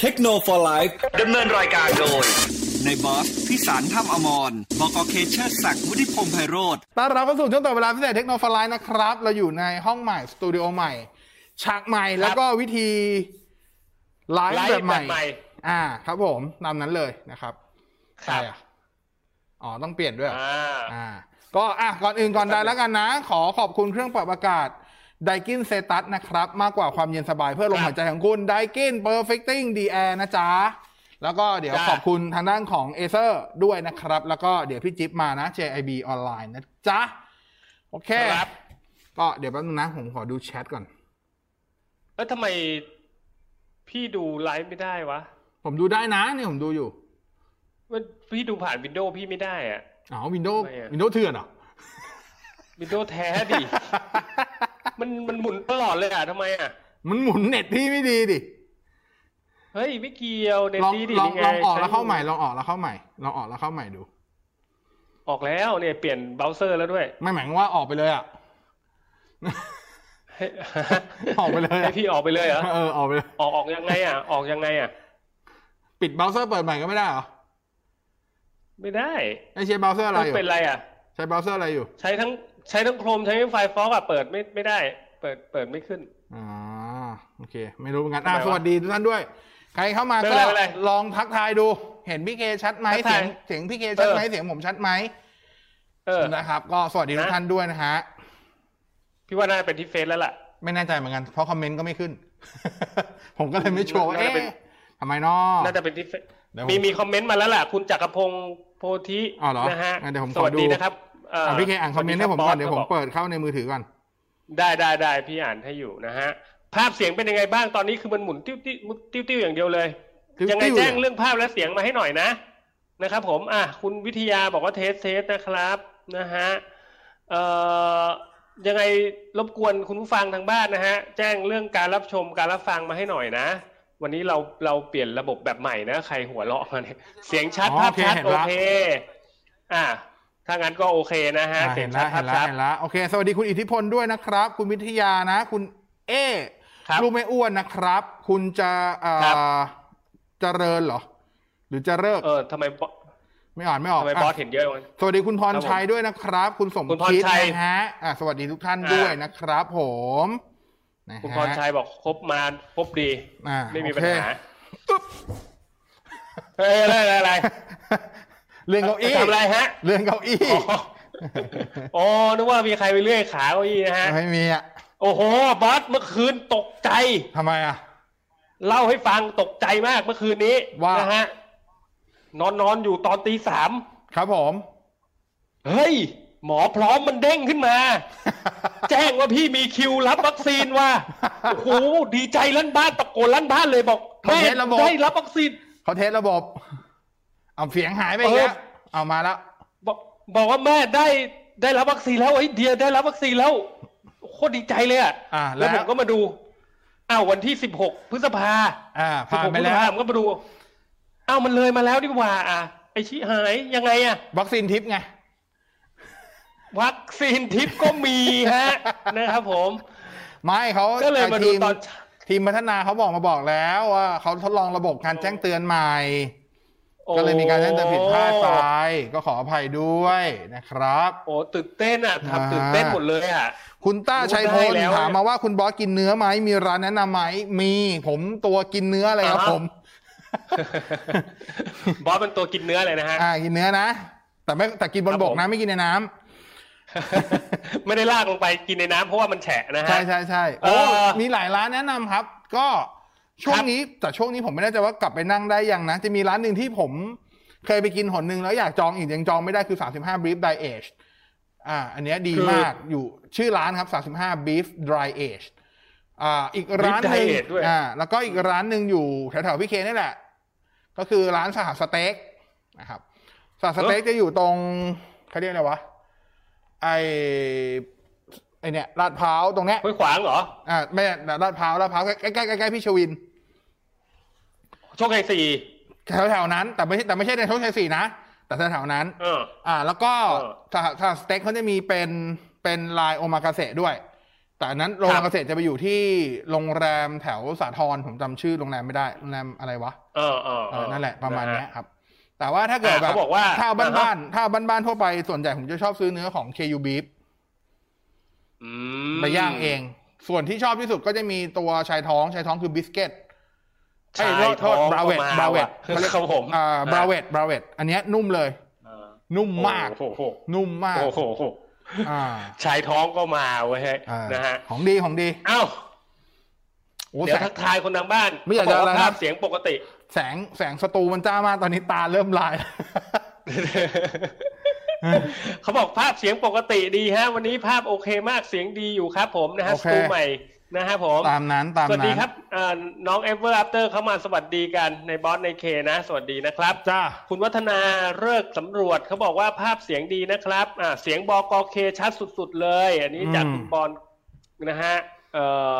เทคโนโลยีดำเนินรายการโดยในบอสพิสารถ้ำอมรบกเคเชอร์ศักดิ์วุฒิพงษ์ไพโรธต้อนรับเข้าสู่ช่วงต่อเวลาพิเศษเทคโนโลยีนะครับ เราอยู่ในห้องใหม่ สตูดิโอใหม่ ฉากใหม่แล้วก็วิธีไลฟ์แบบใหม่ อ่า ครับผมตามนั้นเลยนะครับใช่อะอ๋อ ต้องเปลี่ยนด้วยอ่าอ่าก็อะก่อนอื่นก่อนใดแล้วกันนะ ขอขอบคุณเครื่องปรับอากาศ ไดกินเซตัสนะครับ มากกว่าความเย็นสบายเพื่อลมหายใจของคุณไดกินเ Perfecting the Air นะจ๊ะ แล้วก็เดี๋ยวจ้ะ ขอบคุณทางด้านของเอเซอร์ด้วยนะครับ แล้วก็เดี๋ยวพี่จิ๊บมานะ JIB ออนไลน์นะจ๊ะ โอเค ครับก็เดี๋ยวแป๊บนึงนะ ผมขอดูแชทก่อนแล้วทำไมพี่ดูไลฟ์ไม่ได้วะผมดูได้นะนี่ผมดูอยู่มันพี่ดูผ่าน Windows พี่ไม่ได้อะ อ๋อ Windows ทำไมอะ Windows เถื่อนเหรอ วินโดว์แท้ดิ มันมันหมุนตลอดเลยอะทำไมอะ มันหมุนเน็ตพี่ไม่ดีดิ เฮ้ยไม่เกี่ยวเน็ตลองดีดิลองนี่ไลองออกแล้วเข้าใหม่ช้ลองออกแล้วเข้าใหม่ลองออกแล้วเข้าใหม่ดู ออกแล้วเนี่ยเปลี่ยนเบราว์เซอร์แล้วด้วย ไม่หมายความว่าออกไปเลยอะ ให้ออกไปเลยให้อะพี่ออกไปเลยเหรอ เออออกไปเลยออกออกยังไงอะ ออกยังไงอะ ปิดเบราว์เซอร์เปิดใหม่ก็ไม่ได้เหรอไม่ได้ไอใช้เบราว์เซอร์อะไรต้องอยู่ เป็นไรอะ ใช้เบราว์เซอร์อะไรอยู่ ใช้ทั้ง ใช้ทั้ง Chrome ใช้ทั้ง Firefox อะเปิดไม่ไม่ได้ เปิดเปิดไม่ขึ้นอ๋อโอเค ไม่รู้เหมือนกันอะทำไมวะสวัสดีทุกท่านด้วย ใครเข้ามาไม่ก็เป็นไรไม่เป็นไรลองทักทายดู เห็นพี่เคชัดไหมทักเสีทายยงเสียงพี่เคชัดไหมเออเสียงผมชัดไหมเออนะครับ ก็สวัสดีทุกนะท่านด้วยนะฮะพี่ว่าน่าจะเป็นที่เฟซแล้วล่ะ ไม่แน่ใจเหมือนกัน เพราะคอมเมนต์ก็ไม่ขึ้น ผมก็เลยไม่ชัวร์ว่าน่าจะเป็นเอ๊ะทำไมเนาะน่าจะเป็นที่เฟซเดี๋ยวผมมีมีคอมเมนต์มาแล้วล่ะ คุณจักรพงศ์โพธิอ๋อเหรอนะฮะงั้นเดี๋ยวผมสวัสขอดูดีนะครับเอ่ออะ พี่เคอ่านคอมเมนต์ให้ผมก่อนเดี๋ยวผมเปิดเข้าในมือถือก่อน ได้ได้ได้พี่อ่านให้อยู่นะฮะ ภาพเสียงเป็นยังไงบ้างตอนนี้คือมันหมุนติ้วติ้วติ้วติ้วอย่างเดียวเลยติ้วๆยังไงเลยแจ้งเรื่องภาพและเสียงมาให้หน่อยนะนะครับ ผม อะคุณวิทยาบอกว่า test test นะครับนะฮะเอ่อยังไงรบกวนคุณผู้ฟังทางบ้านนะฮะ แจ้งเรื่องการรับชมการรับฟังมาให้หน่อยนะ วันนี้เราเราเปลี่ยนระบบแบบใหม่นะ ใครหัวเราะมาเนี่ยเสียงชัดอ๋อภาพชัดโอเคเห็นละโอเคอะ ถ้างั้นก็โอเคนะฮะอ่าเสีเห็ยงนชัแล้ดวภาเห็พชัดนแล้วเห็นแล้วโอเค สวัสดีคุณอิทธิพลด้วยนะครับ คุณวิทยานะ คุณเอครับลูกไม่อ้วนนะครับ คุณจะเอ่ครับอเจริญเหรอ หรือจะเลิกเออทำไมบอไม่อ่านไม่ออกทำไมอะบอสเห็นเยอะจังสวัสดีคุณพรครับผมชัยด้วยนะครับ คุณสมคุณพรคิดชัยนะฮะอะสวัสดีทุกท่านอ่าด้วยนะครับ ผมนะฮะคุณพรชัยบอกครบมาครบดีอ่าไม่มีโอปัญเคหาเฮ้ยอะไรอะไรอะไร เรื่องเก้าอี้ทำอะไรฮะ เรื่องเก้าอี้อ๋ออ๋อนึกว่ามีใครไปเลื่อยขาเก้าอี้นะฮะไม่มีอะโอ้โหบอสเมื่อคืนตกใจทำไมอะเล่าให้ฟังตกใจมากเมื่อคืนนี้ว่านะฮะนอนนอนอยู่ตอนตีสามครับผม เฮ้ย หมอพร้อมมันเด้งขึ้นมา แจ้งว่าพี่มีคิวรับวัคซีนว่าโอ้โหดีใจลั่นบ้านตะโกนลั่นบ้านเลยบอกเขาแม่เทสระบบได้รับวัคซีนเขาเทสระบบ เอาเสียงหายไปอีกแล้วเออเอามาแล้วบอกบอกว่าแม่ได้ได้รับวัคซีนแล้วไอ้ยเดียได้รับวัคซีนแล้วโคตรดีใจเลยอะอ่าแล้แล้ววผมก็มาดูอ้าววันที่สิบหกพฤษภาอ่าสิบผ่านหกไปพฤษแล้วภาผมก็มาดูอ้าวมันเลยมาแล้วดีกว่า อะไอชิหายยังไงอะ วัคซีนทิปไงวัคซีนทิปก็มีฮะนะครับผม ไม่เขาก็เลยมาดูทีตอนทีมพัฒนาเขาบอกมาบอกแล้วว่าเขาทดลองระบบการแจ้งเตือนใหม่ ก็เลยมีการแจ้งเตือนผิดพลาดไปก็ขออภัยด้วยนะครับโอ้ตื่นเต้นอะอ่าทำตื่นเต้นหมดเลยอะคุณต้าชัยพได้ลแล้วถามมาว่าคุณบอสกินเนื้อไหมมีร้านแนะนำไหมมีผมตัวกินเนื้ออะไรครับอ่าฮะผม บอสเป็นตัวกินเนื้อเลยนะฮะอ่ากินเนื้อนะแต่ไม่แต่กินบนครับบกผมนะไม่กินในน้ำไม่ได้ลากลงไปกินในน้ำเพราะว่ามันแฉะนะฮะใช่ใช่ใช่เอโอ้อมีหลายร้านแนะนำครับ ก็ ช่วงครับนี้แต่ช่วงนี้ผมไม่แน่ใจว่ากลับไปนั่งได้ยังนะ จะมีร้านหนึ่งที่ผมเคยไปกินหนหนึ่งแล้วอยากจองอีกยังจองไม่ได้คือ 35 beef dry age อ่า อันเนี้ยดีมากอยู่ชื่อร้านครับ 35 beef dry age อ่าอีกร้านหนึ่ง Beef dry age ด้วยอ่าแล้วก็อีกร้านหนึ่งอยู่แถวๆพี่เคนี่แหละ ก็คือร้านสหสเต็กนะครับสหสเต็กจะอยู่ตรงเขาเรียกอะไรวะไอไอเนี่ยลาดพร้าวตรงเนี้ยห้วยขวางเหรออ่าไม่ลาดพร้าวลาดพร้าวใกล้ใกล้ใกล้ใกล้พี่ชวิน โชคชัยสี่แถวแถวๆนั้น แต่ไม่ใช่แต่ไม่ใช่ในโชคชัยสี่นะ แต่แถวๆนั้นเอออ่า แล้วก็เออสหสหสเต็กเขาจะมีเป็นเป็นลายโอมากาเสะด้วย แต่อันนั้นโรงแรมเกษตรจะไปอยู่ที่โรงแรมแถวสาทรผมจำชื่อโรงแรมไม่ได้โรงแรมอะไรวะเออเออเออนั่นแหละประมาณฮเนี้ยครับแต่ว่าถ้าเกิดอ่าแบบเขาบอกว่าถ้าอ่าบ้านฮะๆถ้าบ้านๆทั่วไปส่วนใหญ่ผมจะชอบซื้อเนื้อของ KU Beef อืมไปย่างเอง ส่วนที่ชอบที่สุดก็จะมีตัวชายท้องชายท้องคือบิสกิต ชายโทษโทท้อษงบราเวตก็มบราเวตะครับผมอ่าบราเวตบราเวตอันเนี้ยนุ่มเลยอ่านุ่มมากโอ้โหนุ่มมากโอ้โหอ่าชายท้องก็มาเว้ยอ่านะฮะของดีของดีเอ้าโอ้เดี๋ยแสวงทักทายคนทางบ้านไม่อยากจะเขบอะไรนะภาพเสียงปกติ แสงแสงสตูมันจ้ามากตอนนี้ตาเริ่มลายเขาบอกภาพเสียงปกติดีฮะ วันนี้ภาพโอเคมากเสียงดีอยู่ครับผมนะฮะโอสเคตูใหม่ นะฮะผมตามนั้นตามสวัสดีนั้นครับเอ่อน้องเอเวอร์อัปเตอร์เข้ามาสวัสดีกันในบอสในเคนะ สวัสดีนะครับจ้าคุณวัฒนาเลิกษ์สำรวจเขาบอกว่าภาพเสียงดีนะครับอ่าเสียงบอกอเคชัดสุด ๆ เลย อันนี้จากอืมคุณบอลนะฮะเอ่อ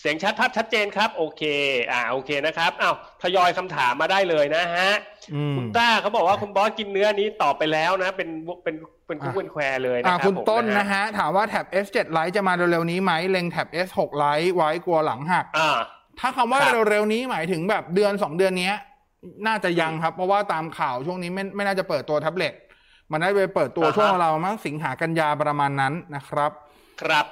เสียงชัดภาพชัดเจนครับ โอเค อ่าโอเคนะครับอ้าวทยอยคำถามมาได้เลยนะฮะอืมคุณต้าเขาบอกว่าคุณบอสกินเนื้อนี้ตอบไปแล้วนะ เป็นเป็นเป็นคุกเป็นแควเลยนะอ่าครับคุณผมต้นฮนะฮะ ถามว่าแท็บ S7 Lite จะมาเร็วๆนี้ไหมเล็งแท็บ S6 Lite ไว้กลัวหลังหักอ่าถ้าคำว่าครับเร็วๆนี้หมายถึงแบบเดือนสองเดือนเนี้ยน่าจะยังครับ เพราะว่าตามข่าวช่วงนี้ไม่ไม่น่าจะเปิดตัวแท็บเล็ตมันน่าจะไปเปิดตัวอ่าฮะช่วงเราวๆมั้งสิงหากันยาประมาณนั้นนะครับ ครับ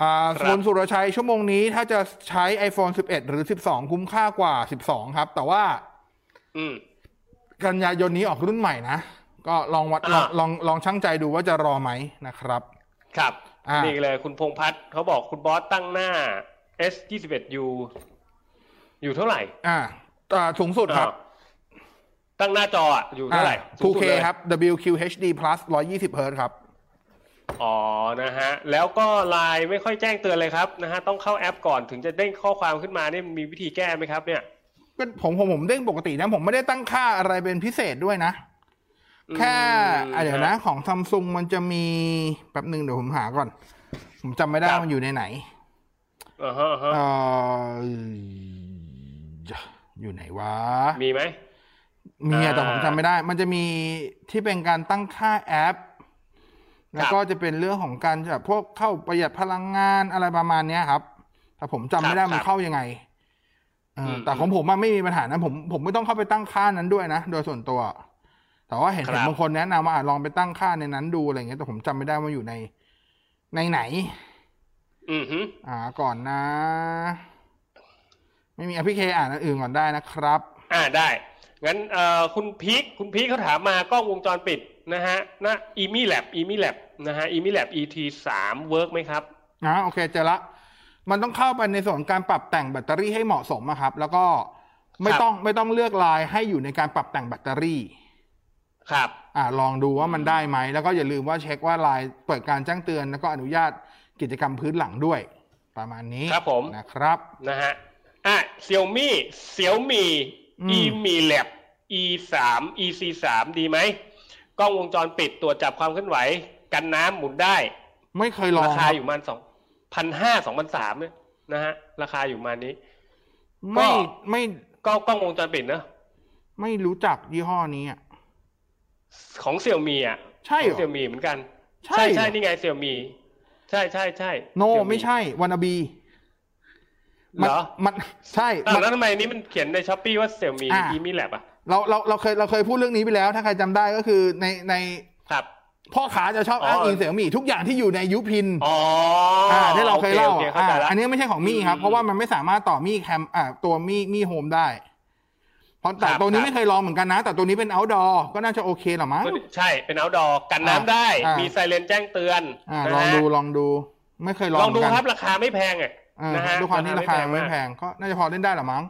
อ่าครับคุณสุรชัยชั่วโมงนี้ถ้าจะใช้ iPhone 11 หรือ 12 คุ้มค่ากว่า 12 ครับ แต่ว่า อืมกันยายนนี้ออกรุ่นใหม่นะ ก็ลองวัดลองอ่าลองลองชั่งใจดูว่าจะรอไหมนะครับ ครับอ่านี่นี่เลยคุณพงษ์พัฒน์เขาบอกคุณบอสตั้งหน้า S 2 1 U อยู่เท่าไหร่ อ่าอ่าสูงสุดครับอ่าตั้งหน้าจออะอยู่เท่าไหร่อ่าสูงสุด 2K เลยครับ WQHD plus 120 Hz ครับ อ๋อ นะฮะ แล้วก็ไลน์ไม่ค่อยแจ้งเตือนเลยครับนะฮะ ต้องเข้าแอปก่อนถึงจะเด้งข้อความขึ้นมาเนี่ยมีวิธีแก้ไหมครับ เนี่ยก็ผมผมผมเด้งปกตินะ ผมไม่ได้ตั้งค่าอะไรเป็นพิเศษด้วยนะ แค่อืมอะเดี๋ยวนะ ของซัมซุงมันจะมีแป๊บหนึ่งเดี๋ยวผมหาก่อน ผมจำไม่ได้ครับว่ามันอยู่ในไหนอ่าฮะอ่าฮะเอ่ออยู่ไหนวะ มีไหม มีอะอ่าแต่ผมจำไม่ได้ มันจะมีที่เป็นการตั้งค่าแอป แล้วก็จะเป็นเรื่องของการแบบพวกเข้าประหยัดพลังงานอะไรประมาณเนี้ยครับ แต่ผมจำไม่ได้ครับมันเข้ายังไงเอออมแต่ของผมมันไม่มีปัญหานะผมผมไม่ต้องเข้าไปตั้งค่านั้นด้วยนะ โดยส่วนตัว แต่ว่าเห็นครับเห็นบางคนแนะนำว่าอะลองไปตั้งค่าในนั้นดูอะไรเงี้ยแต่ผมจำไม่ได้ว่าอยู่ในในไหน อือฮึอ่าก่อนนะ ไม่มีอภิเคอ่านอันอื่นก่อนได้นะครับ อ่าได้งั้นเอ่อคุณพีคคุณพีคเขาถามมากล้องวงจรปิด นะฮะนะอีมี่แลบอีมี่แลบนะฮะอีมี่แลบ ET สามเวิร์กไหมครับนะโอเคเจอละ มันต้องเข้าไปในส่วนของการปรับแต่งแบตเตอรี่ให้เหมาะสมอะครับ แล้วก็ไม่ครับต้องไม่ต้องเลือกลายให้อยู่ในการปรับแต่งแบตเตอรี่ ครับ อ่าลองดูว่ามันได้ไหม แล้วก็อย่าลืมว่าเช็คว่าลายเปิดการแจ้งเตือน แล้วก็อนุญาตกิจกรรมพื้นหลังด้วย ประมาณนี้ครับผมนะครับนะฮะอะเซี่ยมี่เซี่ยมี่อืมอีมีแลบ E สาม EC สามดีไหม กล้องวงจรปิดตรวจจับความเคลื่อนไหว กันน้ำหมุนได้ ไม่เคยลองราคคารับอยู่ประมันสองพันห้าสองพันสามเนี่ยนะฮะ ราคาอยู่ประมาณนี้ไม่ก็ไม่ก็กล้องวงจรปิดเนอะไม่รู้จักยี่ห้อนี้อะของเซี่ยมี่อะใช่เหรอเซี่ยมี่เหมือนกัน ใช่ใช่เหรอใช่นี่ไงเซี่ยมี่ใช่ใช่ใช่โน Xiaomi ไม่ใช่วานาบีเหรอมันใช่อ้าวมันแล้วทำไมนี้มันเขียนใน Shopee ว่า Xiaomi อ่า Imilab อะ เราเราเราเคยเราเคยพูดเรื่องนี้ไปแล้ว ถ้าใครจำได้ก็คือในในครับพ่อค้าจะชอบอ๋ออ้อ้างอิงเสี่ยมี่ทุกอย่างที่อยู่ใน Youpin อ๋ออ่าที่เราเคยเล่าโอคอะเข้าใจอ่าละอันนี้ไม่ใช่ของ Mi ครับอืมเพราะว่ามันไม่สามารถต่อ Mi Cam อ่าตัว Mi Mi Home ได้เพราะแต่ครับตัวนี้ครับไม่เคยลองเหมือนกันนะ แต่ตัวนี้เป็น outdoor ก็น่าจะโอเคหรอมั้งใช่เป็น outdoor กันน้ำได้อ่ามีมีไซเรนแจ้งเตือนอ่านะลองฮะดูลองดู ไม่เคยลองลองดูเหมืนคกัรับราคาไม่แพงอะอ่านะฮะด้วยความที่ราคาไม่กแพงก็น่าจะพอเล่นได้หรอมั้ง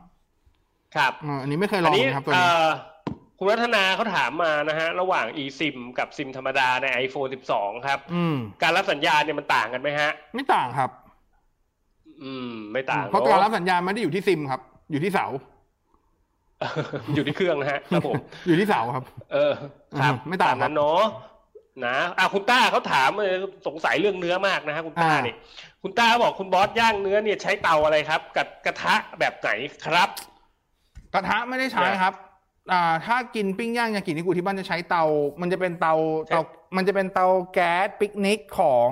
ครับอ่าอันนี้ไม่เคยลอัอนงนี้นะครับตัวเอ่นี้อคุณวัฒนาเขาถามมานะฮะ ระหว่าง eSIM กับซิมธรรมดาใน iPhone 12 ครับอืมการรับสัญญาณเนี่ยมันต่างกันไหมฮะ ไม่ต่างครับ อืม ไม่ต่าง เพราะการรับสัญญาณไม่ได้อยู่ที่ซิมครับ อยู่ที่เสา อยู่ที่เครื่องนะฮะครับผมอยู่ที่เสาครับ เออครับอืมไม่ต่างครับนั้นเนาะนะอะคุณต้าเขาถามเออสงสัยเรื่องเนื้อมากนะฮะคุณต้าอ่านี่คุณต้าบอกคุณบอสย่างเนื้อเนี่ยใช้เตาอะไรครับ กับกระทะแบบไหนครับ กระทะไม่ได้ใช้ครับอ่าถ้ากินปิ้งย่างยากินิกุที่บ้านจะใช้เตา มันจะเป็นเตาใช่เตา มันจะเป็นเตาแก๊สปิกนิกของ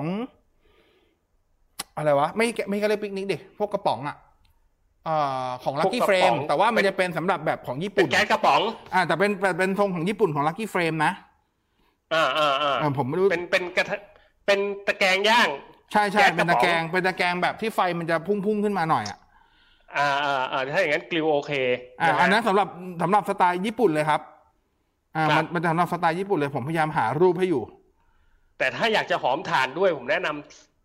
อะไรวะ ไม่ไม่ก็เรียกปิกนิกดิพวกกระป๋องอะเอ่อของลั c กี้พวกเฟรกระป๋มองแต่ว่ามันจะเป็นสำหรับแบบของญี่เป็นปุ่นแก๊สกระป๋องอ่าแต่เป็นเป็นเป็นทรงของญี่ปุ่นของลั c กี้เฟรมนะอ่าอ่าอ่าอ่าผมไม่รู้เป็นเป็นกระทะเป็นตะแกรงย่าง ใช่ใช่แก๊สกเป็นระป๋ตะองแกรงเป็นตะแกรงแบบที่ไฟมันจะพุ่งพุ่งขึ้นมาหน่อยอะ อ่าอ่าอ่าถ้าอย่างนั้นกลิวโอเคอ่าะฮะอันนั้นสำหรับสำหรับสไตล์ญี่ปุ่นเลยครับ อ่าครัมับนมันจะสำหรับสไตล์ญี่ปุ่นเลยผมพยายามหารูปให้อยู่ แต่ถ้าอยากจะหอมถ่านด้วยผมแนะน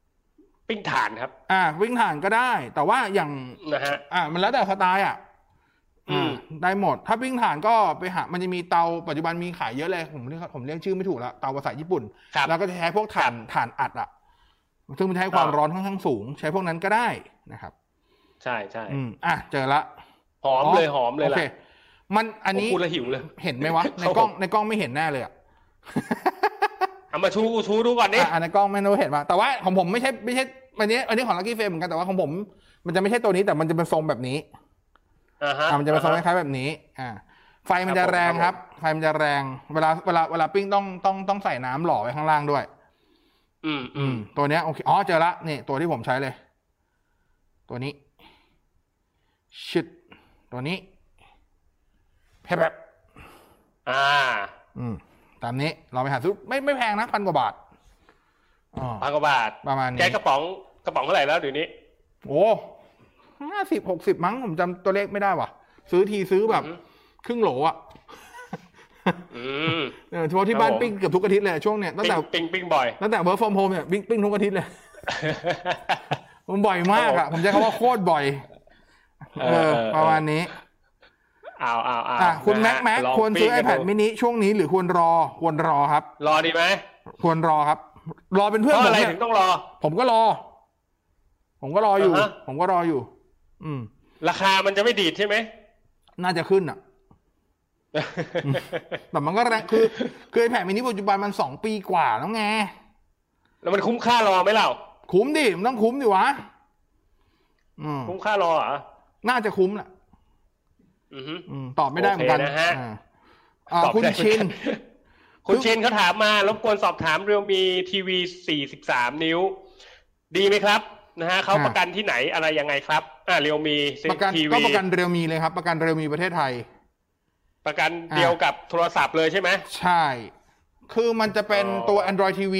ำปิ้งถ่านครับ อ่าวิ่งถ่านก็ได้ แต่ว่าอย่างนะฮะอ่า มันแล้วแต่สไตล์อะอืมอ่าได้หมด ถ้าวิ่งถ่านก็ไปหา มันจะมีเตาปัจจุบันมีขายเยอะเลยผมเรียกผมเรียกชื่อไม่ถูกแล้วเตาภาษาญี่ปุ่นครับแล้วก็จะใช้พวกถ่านถ่านอัดอะซึ่งมันใช้ความอ่าร้อนค่อนข้างสูง ใช้พวกนั้นก็ได้นะครับ ใช่ใช่อืมอะเจอละหอมเลยหอมเลยโอล่ะเคมันอันนี้ผมพูดแล้วหิวเลย เห็นไหมวะในครับกล้องผมในกล้องไม่เห็นแน่เลยอะเอามาชูชูดูก่อนดิอะอันในกล้องไม่รู้เห็นป่ะแต่ว่าของผมไม่ใช่ไม่ใช่อันนี้ อันนี้ของลักกี้เฟมเหมือนกันแต่ว่าของผม มันจะไม่ใช่ตัวนี้แต่มันจะเป็นทรงแบบนี้อ่าฮะอะมันจะเป็นทรงคอ่าฮะล้ายๆแบบนี้ อ่า ไฟมันครัจะบผมแรงครับครับ ไฟมันจะแรง เวลาเวลาเวลาปิ้งต้องต้องต้องใส่น้ำหล่อไว้ข้างล่างด้วย อืมอือืมมตัวเนี้ยโอเคอ๋อเจอละนี่ตัวที่ผมใช้เลย ตัวนี้ ชิดตัวนี้แพบแบบอ่า อืม ตามนี้เราไปหาซื้อไม่ไม่แพงนะพันกว่าบาทอ๋อพันกว่าบาทประมาณนี้แก๊สกระป๋องกระป๋องเท่าไหร่แล้วเดี๋ยวนี้ โอ้ห้าสิบหกสิบมั้งผมจำตัวเลขไม่ได้ว่ะ ซื้อทีซื้อแบบอือฮึครึ่งโหลอะอืมเออเฉพาะที่บ้านครับผมปิ้งเกือบทุกอาทิตย์เลยช่วงเนี้ยตั้งปิ้งแต่ปิ้งปิ้งบ่อยตั้งแต่ work from home เนี่ยปิ้งปิ้งทุกอาทิตย์เลยมันบ่อยมากอะผมใช้คำว่าโคตรบ่อย เออ ประมาณนี้เอาเอาเอาอะคุณนะแม็ฮะกแม็กลงควรซื้อปิ้งกัน iPad ดู mini ช่วงนี้หรือควรรอ ควรรอครับ รอดีไหม ควรรอครับ รอเป็นเพเพื่อนราะผมอะไรเนี่ยถึงต้องรอ ผมก็รอ ผมก็รออยู่อ่าฮะผมก็รออยู่ อืม ราคามันจะไม่ดีดใช่ไหม น่าจะขึ้นอะ แต่มันก็แรงคือคือไอแพดมินิปัจจุบันมันสองปีกว่าแล้วไง แล้วมันคุ้มค่ารอไหมเล่า คุ้มดิ มันต้องคุ้มดิวะอืมคุ้มค่ารอเหรอ น่าจะคุ้มแหละอือฮึอืมตอบไม่ได้เหมือนกันโอเคนะฮะอ่าอ่าตอบคุณได้เหมือนชินกันคุณชินเขาถามมารบกวนสอบถามเรียวมีทีวี 43 นิ้ว ดีไหมครับนะฮะเขาประกันที่ไหนอะไรยังไงครับ อ่าเรียวมีประกันทีก็วีประกันเรียวมีเลยครับ ประกันเรียวมีประเทศไทย ประกันเดียวกับโทรศัพท์เลยใช่ไหมใช่ คือมันจะเป็นอ๋อตัว Android TV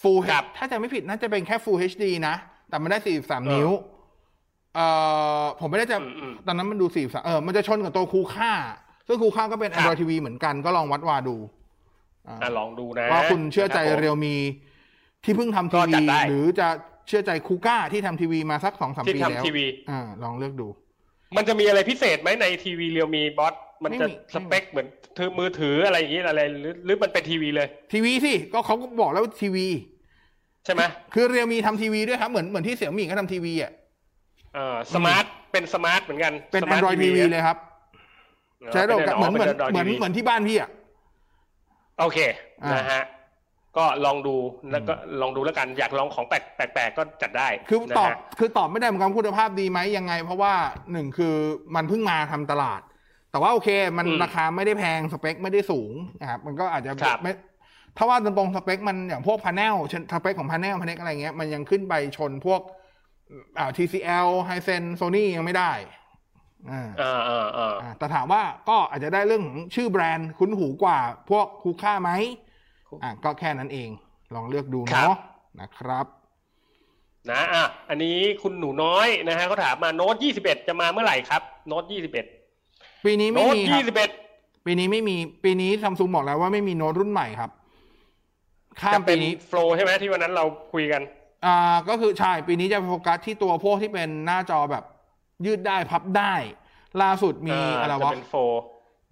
Full ครับถ้าจะไม่ผิดน่าจะเป็นแค่ Full HD นะ แต่มันได้เออ43 นิ้ว เอ่อผมไม่ได้จะอืมอืมตอนนั้นมันดู43เออมันจะชนกับตัวคูค่า ซึ่งคูค่าก็เป็นครับ Android TV เหมือนกันก็ลองวัดวาดูอ่าอะลองดูนะว่าคุณเชื่อใจนะคบผมเรียวมีที่เพิ่งทำทีก็วีจัดได้หรือจะเชื่อใจคูก้าที่ทำทีวีมาสักสองสามที่ปีแล้วทำทีวีอ่าลองเลือกดู มันจะมีอะไรพิเศษไหมในทีวีเรียวมีบอสมันจะไม่มีสเปคเหมือนถือมือถืออะไรอย่างนี้อะไรหรือหรือมันเป็นทีวีเลย ทีวีสิก็เขาก็บอกแล้วว่าทีวี ใช่ไหมคือ realme ทำทีวีด้วยครับเหมือนเหมือนที่ Xiaomi เขาทำทีวีอะ เออ smart เป็น smart เหมือนกันเป็น smart Android TV เลยครับอ๋อใช้ระบบป็เหมือนเหมือนป็ Android เหมือน TV เหมือนที่บ้านพี่อะโอเคอ่านนะฮะก็ลองดูแล้วก็ลองดูแล้วกันอยากลองของแปลกแปลกๆก็จัดได้ คือนะตอบฮะคือตอบไม่ได้เหมือนกันคุณภาพดีไหมยังไง เพราะว่าหนึ่งคือมันเพิ่งมาทำตลาด แต่ว่าโอเค มันราคาไม่ได้แพงสเปคไม่ได้สูงนะครับมันก็อาจจะไม่ถ้าว่าตรงๆสเปคมันอย่างพวกพา n นลสเปคของพา n นลพา n นอะไรเงี้ยมันยังขึ้นไปชนพวก อ่า TCL Hisense Sony ยังไม่ได้อ่าอ่าอ่าอ่าอ่าแต่ถามว่าก็อาจจะได้เรื่องของชื่อแบรนด์คุ้นหูกว่า พวกคูค่าไหมอ่าก็แค่นั้นเอง ลองเลือกดูเนาะนะครับนะอะอันนี้คุณหนูน้อยนะฮะเขาถามมาโน้ต21จะมาเมื่อไหร่ครับ โน้ต21ปีนี้ไม่โน้ตมีครับ21ปีนี้ไม่มี ปีนี้ซัมซุงบอกแล้วว่าไม่มีโน้ตรุ่นใหม่ครับ ข้าจะมเป็ปีนนี้โฟลใช่ไหมที่วันนั้นเราคุยกัน อ่าก็คือใช่ปีนี้จะโฟกัสที่ตัวพวกที่เป็นหน้าจอแบบ ยืดได้พับได้ ล่าสุดมีาอะไรจะวะเป็นโฟล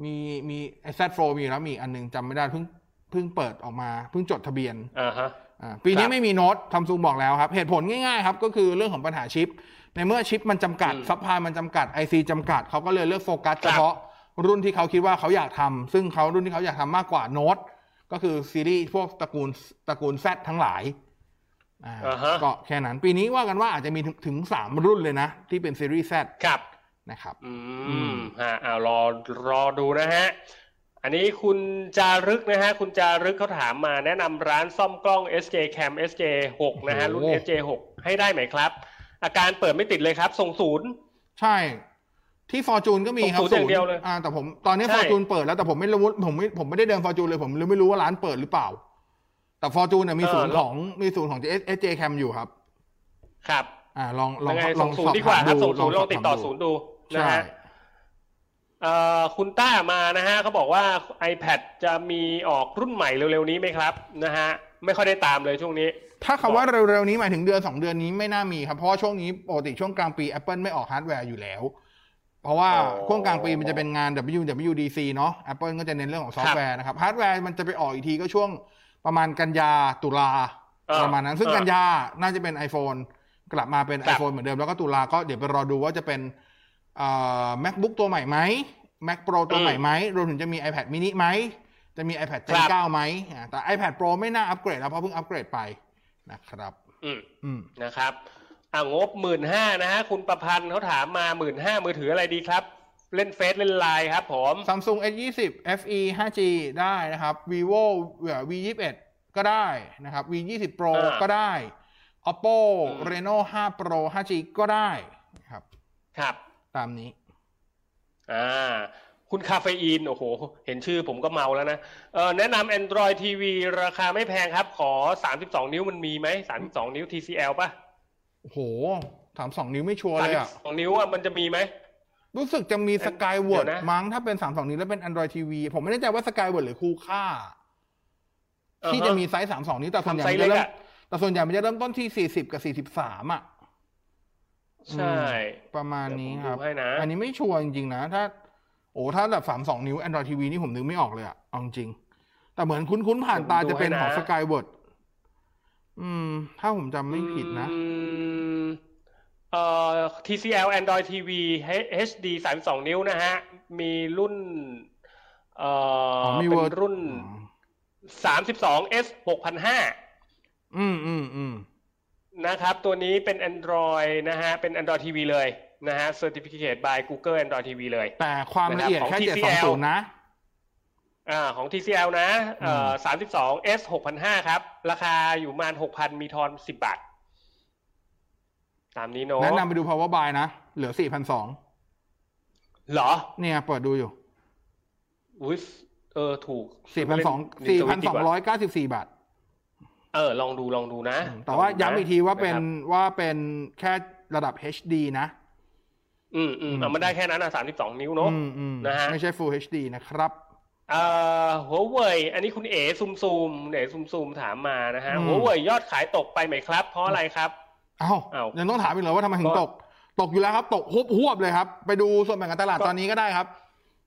มีมีไอแซดโฟมีแล้วมีอันหนึงจำไม่ได้เพิ่งเพิ่งเปิดออกมาเพิ่งจดทะเบียนอ่าฮะอ่าปีนี้ครับไม่มีโน้ตซัมซุงบอกแล้วครับ เหตุผลง่ายๆครับ ก็คือเรื่องของปัญหาชิป ในเมื่อชิปมันจำกัดอืม supply มันจำกัด IC จำกัดเขาก็เลยเลือกโฟกัสคเฉรับพาะรุ่นที่เขาคิดว่าเขาอยากทำซึ่งเขารุ่นที่เขาอยากทำมากกว่าโน้ตก็คือซีรีส์พวกตระกูลตระกูล Z ทั้งหลายอ่าอ่าฮะ ก็แค่นั้นปีนี้ว่ากันว่าอาจจะมีถึงถึงสามรุ่นเลยนะ ที่เป็นซีรีส์ Z ครับนะครับ อือืมมฮะอ่ารอรอดูนะฮะ อันนี้คุณจารึกนะฮะ คุณจารึกเขาถามมาแนะนำร้านซ่อมกล้อง SJ Cam SJ 6นะฮะ รุ่น SJ 6ให้ได้ไหมครับ อาการเปิดไม่ติดเลยครับส่งศูนย์ใช่ที่ฟอร์จูนก็มีครับศูนย์อย่างเดียวเลยอ่าแต่ผมตอนนี้ใช่ฟอร์จูนเปิดแล้วแต่ผมไม่รู้ผมไม่ผมไม่ได้เดินฟอร์จูนเลยผมเลยไม่รู้ว่าร้านเปิดหรือเปล่า แต่ฟอร์จูนเนี่ยมีศูนย์ของมีศูนย์ของ S J Cam อยู่ครับ ครับ อ่า ลองลองยังไงลส่องงศูนสอบย์ดีกว่าถามครับดูส่งศูนย์ลองสบติดถามต่อศูนย์ดูนะใช่ฮะเอ่อคุณต้ามานะฮะเขาบอกว่า iPad จะมีออกรุ่นใหม่เร็วๆนี้ไหมครับนะฮะไม่ค่อยได้ตามเลยช่วงนี้ ถ้าคำว่าเร็วๆนี้หมายถึงเดือนสองเดือนนี้ไม่น่ามีครับ เพราะว่าช่วงนี้ปกติช่วงกลางปี Apple ไม่ออกฮาร์ดแวร์อยู่แล้ว เพราะว่าอ๋อช่วงกลางปีมันจะเป็นงาน WWDC เนาะ Apple ก็จะเน้นเรื่องของซอฟต์แวร์นะครับฮาร์ดแวร์มันจะไปออกอีกทีก็ช่วง ประมาณกันยาตุลาเออประมาณนั้น ซึ่งเออกันยาน่าจะเป็น iPhone กลับมาเป็นครับ iPhone เหมือนเดิมแล้วก็ตุลาก็เดี๋ยวไปรอดูว่าจะเป็นเอ่อ MacBook ตัวใหม่ไหม Mac Pro ตัวใหม่ไหมรวมถึงจะมี iPad mini ไหมจะมี iPad ครั Gen บ9ไหมอ่าแต่ iPad Pro ไม่น่าอัปเกรดแล้วเพราะเพิ่งอัปเกรดไปนะครับอืมอืมนะครับอ่างบหมื่นห้านะฮะคุณประพันธ์เขาถามมาหมื่นห้ามือถืออะไรดีครับ เล่นเฟซเล่นไลน์ครับผม Samsung S20 FE 5G ได้นะครับ vivo V21 ก็ได้นะครับ V20 Pro อ่าก็ได้ Oppo อืม Reno 5 Pro 5G ก็ได้นะครับครับ ตามนี้ อ่า คุณคาเฟอีน โอ้โห เห็นชื่อผมก็เมาแล้วนะเออแนะนำ Android TV ราคาไม่แพงครับ ขอ 32 นิ้วมันมีไหม 32 นิ้ว TCL ป่ะโอ้โหถามสองนิ้วไม่ชัวร์เลยอะ32 นิ้วอะมันจะมีไหม รู้สึกจะมี Skyward เดี๋ยวนะมั้งถ้าเป็น32นิ้วแล้วเป็น Android TV ผมไม่แน่ใจว่า Skyward หรือคูค่า ที่จะมีไซส์32นิ้วแต่ส่วนใหญ่ทำไซมันส์จะเล็กเริ่มอะแต่ส่วนใหญ่มันจะเริ่มต้นที่40กับ43อะใช่ ประมาณนี้ครับเดี๋ยวผมดูให้นะอันนี้ไม่ชัวร์จริงๆนะ ถ้า โอ้ถ้าแบบสามสองนิ้ว Android TV นี่ผมนึกไม่ออกเลยอะเอาจริง แต่เหมือนคุ้นๆผ่านตาจะเป็นของ Skyward อืม ถ้าผมจำไม่ผิดนะอืม เอ่อ TCL Android TV HD 32 นิ้วนะฮะ มีรุ่น เอ่ออ๋อมีเป็นเวอร์รุ่นอ๋อ32 S 6,500อืมอืมอืมนะครับ ตัวนี้เป็น Android นะฮะ เป็น Android TV เลยนะฮะ Certificate by Google Android TV เลย แต่ความละเอียดนะครับแค่ของเจ็ดสอง TCL ศูนย์นะอ่าของ TCL นะเอ่อ32 S 6,500ครับ ราคาอยู่ประมาณ 6,000 มีทอน 10 บาท ตามนี้เนอะแนะนำไปดู Power Buy นะ เหลือสี่พันสองเหรอ เนี่ยเปิดดูอยู่ อุ้ยเออ ถูกสี่พันสองเล่สี่สพัวินตช์ดีสองกว่าร้อยเก้าสิบสี่บาท เออ ลองดูลองดูนะ แต่ว่าลงดูะย้ำอีกทีว่าเป็นครับว่าเป็นแค่ระดับ HD นะ อืมอืมเอามันได้แค่นั้นอะ32นิ้วเนอะอืมอืมนะฮะไม่ใช่ Full HD นะครับเอ่อหัวเว่ยอันนี้คุณเอ๋ซุมซูมเอ๋ซุมซูมถามมานะฮะอืมหัวเว่ยยอดขายตกไปไหมครับ เพราะอะไรครับเอ้าเอ้ายังต้องถามอีกเหรอว่าทำไมถึงก็ตก ตกอยู่แล้วครับ ตกฮวบฮวบเลยครับ ไปดูส่วนแบ่งการตลาดก็ตอนนี้ก็ได้ครับ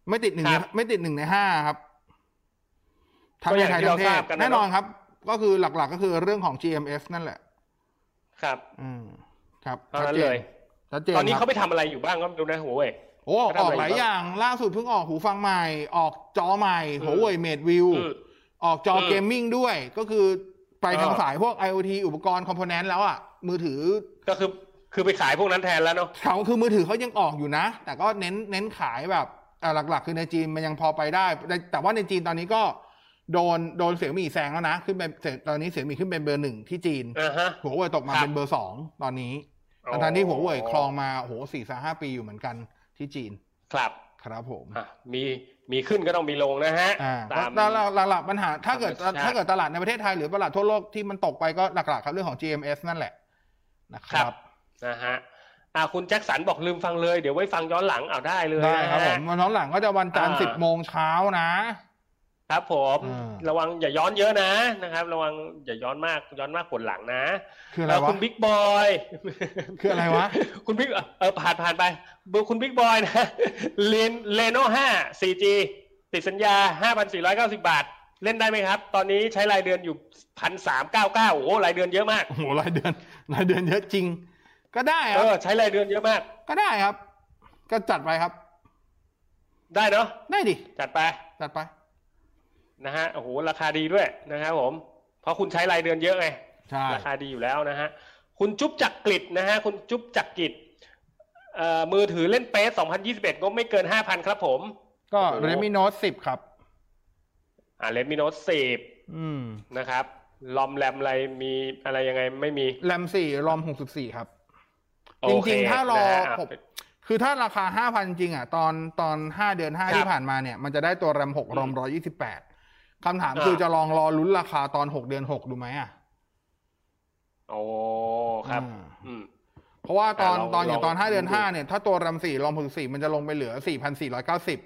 ไม่ติดหนึ่งครับไม่ติดหนึ่งในห้าครับทั้งก็ในอย่างไทยที่ทั้งเทเราทราศบกันนะแน่นอนครับ ก็คือหลักๆก็คือเรื่องของ GMF นั่นแหละ ครับ อืมครับเท่านั้นชัดจเลยชัดเจนตอนนี้ครัเขาบไปทำอะไรอยู่บ้างก็ไม่รู้นะหัวเว่ยโอ้เขาทำออะอกไรหลายอยู่บ้างอย่างล่าสุดเพิ่งออกหูฟังใหม่ ออกจอใหม่อืมหัวเว่ยเมดวิวอืมออกจออืมเกมมิ่งด้วยก็คือ ไปทางเออสายพวก IoT อุปกรณ์คอมโพเนนต์แล้วอะมือถือก็คือคือไปขายพวกนั้นแทนแล้วเนาะเขาคือมือถือเขายังออกอยู่นะ แต่ก็เน้นเน้นขายแบบอ่าหลักๆ คือในจีนมันยังพอไปได้แต่แต่ว่าในจีนตอนนี้ก็โดนโดนเสี่ยวมี่แซงแล้วนะ ขึ้นเป็นตอนนี้เสี่ยวมี่ขึ้นเป็นเบอร์หนึ่งที่จีนอ่าฮะหัวเว่ยตกมาครับเป็นเบอร์สองตอนนี้อ๋อทั้งๆที่หัวเว่ยครองมาโอ้โหสี่สห้าปีอยู่เหมือนกันที่จีน ครับครับผมอะมี มีขึ้นก็ต้องมีลงนะฮะอ่าตามแล้วหลักๆปัญหาถ้าเกิดธรรมชาติถ้าเกิดตลาดในประเทศไทยหรือตลาดทั่วโลกที่มันตกไปก็หลักๆครับเรื่องของ GMS นั่นแหละนะคครัรับบนะฮะอ่าคุณแจ็คสันบอกลืมฟังเลยเดี๋ยวไว้ฟังย้อนหลังเอาได้เลยได้นะครับผฮะมวันน้องหลังก็จะวันจันทร์อ่าสิบโมงเช้านะ ครับผมอ่าระวังอย่าย้อนเยอะนะนะครับ ระวังอย่าย้อนมากย้อนมากปวดหลังนะ คืออะไรเอ่อวะคุณบิ๊กบอยคืออะไรวะ คุณบิ๊กเออผ่านผ่านไปเบอร์คุณบิ๊กบอยนะเลนเลโน่ห้า 4G ติดสัญญา 5,490 บาท เล่นได้ไหมครับ ตอนนี้ใช้รายเดือนอยู่พันสามเก้าเก้าโอ้โหรายเดือนเยอะมากโอ้โหรายเดือนรายเดือนเยอะจริง ก็ได้คเอรับอใช้รายเดือนเยอะมาก ก็ได้ครับ ก็จัดไปครับ ได้เนาะได้ดิจัดไปจัดไป นะฮะโอ้โหราคาดีด้วยนะครับผม เพราะคุณใช้รายเดือนเยอะไงใช่ราคาดีอยู่แล้วนะฮะคุณจุ๊บจักกริดนะฮะคุณจุ๊บจักกิดเอ่อมือถือเล่นเปส2021 ก็ไม่เกิน 5,000 ครับผม ก็โอ้โห Redmi Note 10ครับ อ่าเลมิโนต10อืมนะครับลอมแรมอะไรมีอะไรยังไงไม่มีแรมสี่รอมหกสิบสี่ครับโอจเคริงๆ ถ้ารอนะฮะผมคือถ้าราคาห้าพันจริงอะ ตอนตอนห้าเดือนห้าครับที่ผ่านมาเนี่ย มันจะได้ตัวแรมหกรอมอืมร้อยี่สิบแปด คำถามอ่าคือจะลองรอลุ้นราคาตอนหกเดือนหกดูไหมอะโอ้ครับอ่าอืมเพราะว่าตอนอ่าลองตอนอย่างลองตอนห้าเดือนดูห้าเนี่ย ถ้าตัวแรมสี่รอมหกสี่มันจะลงไปเหลือสี่พันสี่ร้อยเก้าสิบ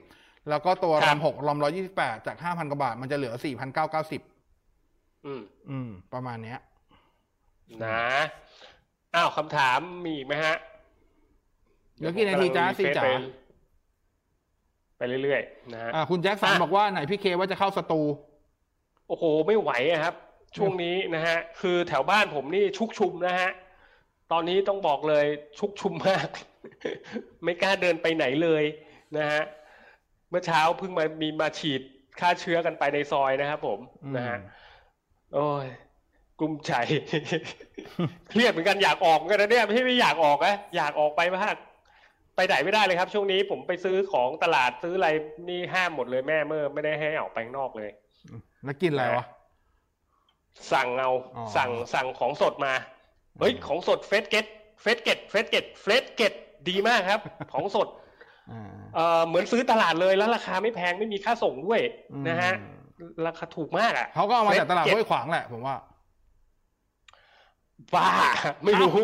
แล้วก็ตัวคแรรับมหกรอมร้อยี่สิบแปดจากห้าพันกว่าบาท มันจะเหลือสี่พันเก้าเก้าสิบอืม อืม ประมาณเนี้ย นะอ้าวคำถามมีอีกไหมฮะเดี๋ยวกี่นาทีจ้าผมกำลังสิจ๋ารีเฟซไปไปเรื่อยๆนะฮะอ่าคุณแจ็คสันอะบอกว่าไหนพี่เคว่าจะเข้าสตู โอ้โหไม่ไหวอะครับ ช่วงนี้นะฮะ คือแถวบ้านผมนี่ชุกชุมนะฮะ ตอนนี้ต้องบอกเลยชุกชุมมาก ไม่กล้าเดินไปไหนเลยนะฮะ เมื่อเช้าเพิ่งมามีมาฉีดฆ่าเชื้อกันไปในซอยนะครับผมอืมนะฮะโอ้ยกลุ้มใจเครียดเหมือนกันอยากออกเหมือนกันนะเนี่ยไม่ใช่ไม่อยากออกนะอยากออกไปมากไปไหนไม่ได้เลยครับ ช่วงนี้ผมไปซื้อของตลาดซื้ออะไรนี่ห้ามหมดเลยแม่เมื่อไม่ได้ให้ออกไปข้างนอกเลย แล้วกินอะไรวะ สั่งเอาอ๋อสั่งสั่งของสดมา เฮ้ย ของสด Freshket Freshket Freshket Freshket ดีมากครับ ของสดอ่าเอ่อเหมือนซื้อตลาดเลยแล้วราคาไม่แพงไม่มีค่าส่งด้วยอืมนะฮะ ราคาถูกมากอะเขาก็เอามาจากตลาด Freshket ห้วยขวางแหละผมว่าบ้าไม่รู้